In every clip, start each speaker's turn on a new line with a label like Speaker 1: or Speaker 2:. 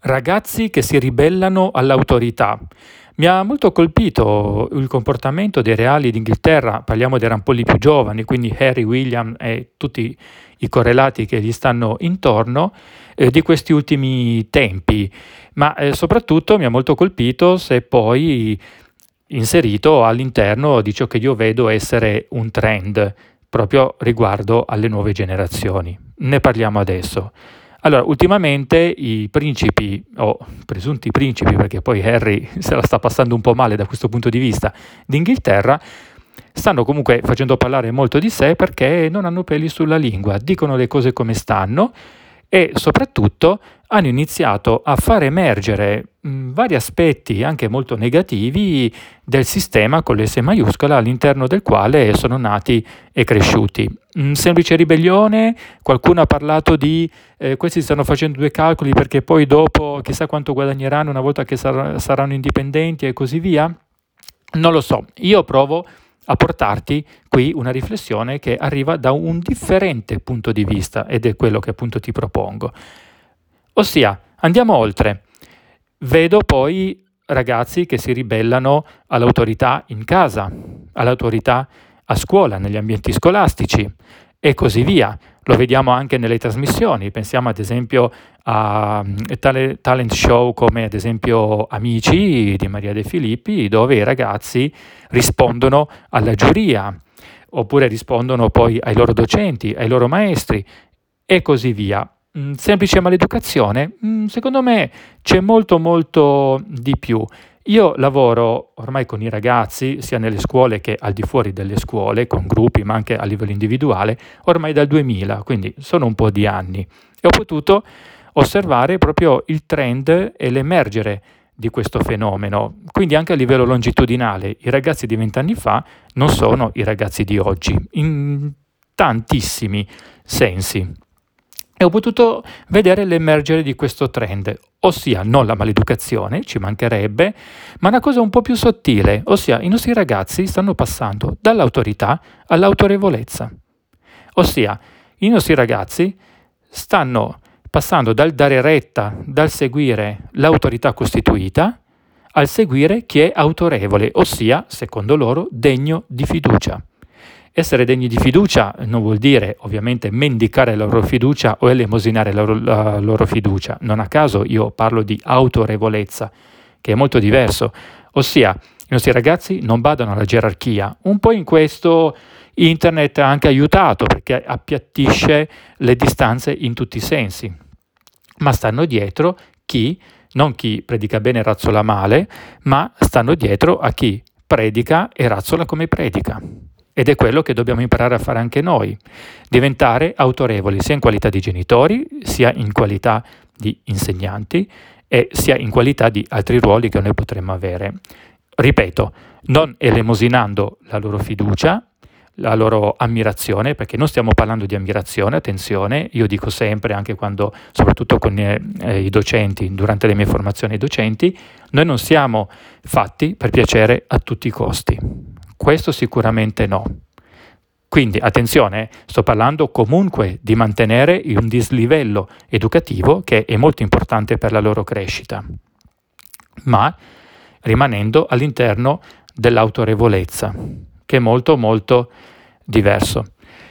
Speaker 1: Ragazzi che si ribellano all'autorità. Mi ha molto colpito il comportamento dei reali d'Inghilterra, parliamo dei rampolli più giovani, quindi Harry, William e tutti i correlati che gli stanno intorno, eh, di questi ultimi tempi, ma eh, soprattutto mi ha molto colpito se poi inserito all'interno di ciò che io vedo essere un trend proprio riguardo alle nuove generazioni. Ne parliamo adesso. Allora, ultimamente i principi, o presunti principi, perché poi Harry se la sta passando un po' male da questo punto di vista, d'Inghilterra, stanno comunque facendo parlare molto di sé perché non hanno peli sulla lingua, dicono le cose come stanno e soprattutto hanno iniziato a far emergere vari aspetti anche molto negativi del sistema con l'S maiuscola all'interno del quale sono nati e cresciuti. Mh, semplice ribellione, qualcuno ha parlato di eh, questi stanno facendo due calcoli perché poi dopo chissà quanto guadagneranno una volta che sar- saranno indipendenti e così via. Non lo so, io provo a portarti qui una riflessione che arriva da un differente punto di vista ed è quello che appunto ti propongo. Ossia, andiamo oltre. Vedo poi ragazzi che si ribellano all'autorità in casa, all'autorità a scuola, negli ambienti scolastici e così via. Lo vediamo anche nelle trasmissioni, pensiamo ad esempio a mm, talent show come ad esempio Amici di Maria De Filippi, dove i ragazzi rispondono alla giuria, oppure rispondono poi ai loro docenti, ai loro maestri e così via. Mm, semplice maleducazione? Mm, secondo me c'è molto molto di più. Io lavoro ormai con i ragazzi, sia nelle scuole che al di fuori delle scuole, con gruppi, ma anche a livello individuale, ormai dal 2000, quindi sono un po' di anni. E ho potuto osservare proprio il trend e l'emergere di questo fenomeno. Quindi anche a livello longitudinale i ragazzi di vent'anni fa non sono i ragazzi di oggi, in tantissimi sensi. E ho potuto vedere l'emergere di questo trend, ossia non la maleducazione, ci mancherebbe, ma una cosa un po' più sottile, ossia i nostri ragazzi stanno passando dall'autorità all'autorevolezza. Ossia, i nostri ragazzi stanno passando dal dare retta, dal seguire l'autorità costituita, al seguire chi è autorevole, ossia, secondo loro, degno di fiducia. Essere degni di fiducia non vuol dire ovviamente mendicare la loro fiducia o elemosinare la loro, la loro fiducia. Non a caso io parlo di autorevolezza, che è molto diverso. Ossia, i nostri ragazzi non badano alla gerarchia. Un po' in questo internet ha anche aiutato perché appiattisce le distanze in tutti i sensi. Ma stanno dietro chi, non chi predica bene e razzola male, ma stanno dietro a chi predica e razzola come predica. Ed è quello che dobbiamo imparare a fare anche noi, diventare autorevoli sia in qualità di genitori, sia in qualità di insegnanti e sia in qualità di altri ruoli che noi potremmo avere. Ripeto, non elemosinando la loro fiducia, la loro ammirazione, perché non stiamo parlando di ammirazione, attenzione, io dico sempre, anche quando, soprattutto con eh, i docenti, durante le mie formazioni ai docenti, noi non siamo fatti per piacere a tutti i costi. Questo sicuramente no. Quindi attenzione, sto parlando comunque di mantenere un dislivello educativo che è molto importante per la loro crescita, ma rimanendo all'interno dell'autorevolezza che è molto molto diverso.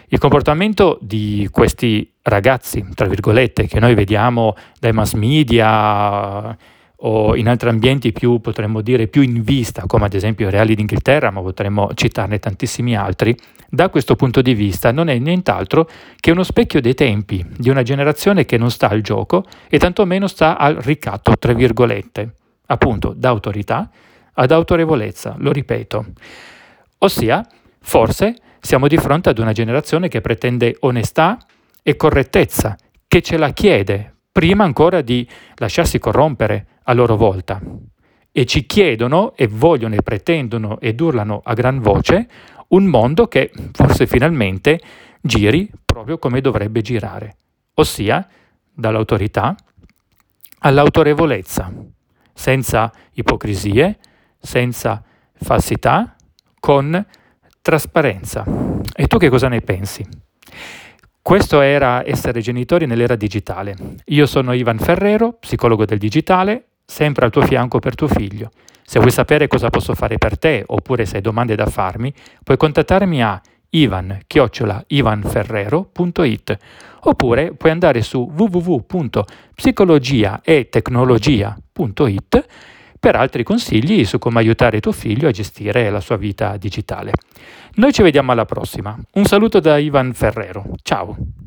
Speaker 1: Il comportamento di questi ragazzi, tra virgolette, che noi vediamo dai mass media o in altri ambienti più, potremmo dire, più in vista, come ad esempio i Reali d'Inghilterra, ma potremmo citarne tantissimi altri, da questo punto di vista non è nient'altro che uno specchio dei tempi di una generazione che non sta al gioco e tantomeno sta al ricatto, tra virgolette, appunto da autorità ad autorevolezza, lo ripeto. Ossia, forse siamo di fronte ad una generazione che pretende onestà e correttezza, che ce la chiede prima ancora di lasciarsi corrompere a loro volta. E ci chiedono e vogliono e pretendono ed urlano a gran voce un mondo che forse finalmente giri proprio come dovrebbe girare, ossia dall'autorità all'autorevolezza, senza ipocrisie, senza falsità, con trasparenza. E tu che cosa ne pensi? Questo era essere genitori nell'era digitale. Io sono Ivan Ferrero, psicologo del digitale, sempre al tuo fianco per tuo figlio. Se vuoi sapere cosa posso fare per te oppure se hai domande da farmi, puoi contattarmi a ivan-ivanferrero.it oppure puoi andare su www.psicologiaetecnologia.it per altri consigli su come aiutare tuo figlio a gestire la sua vita digitale. Noi ci vediamo alla prossima. Un saluto da Ivan Ferrero. Ciao!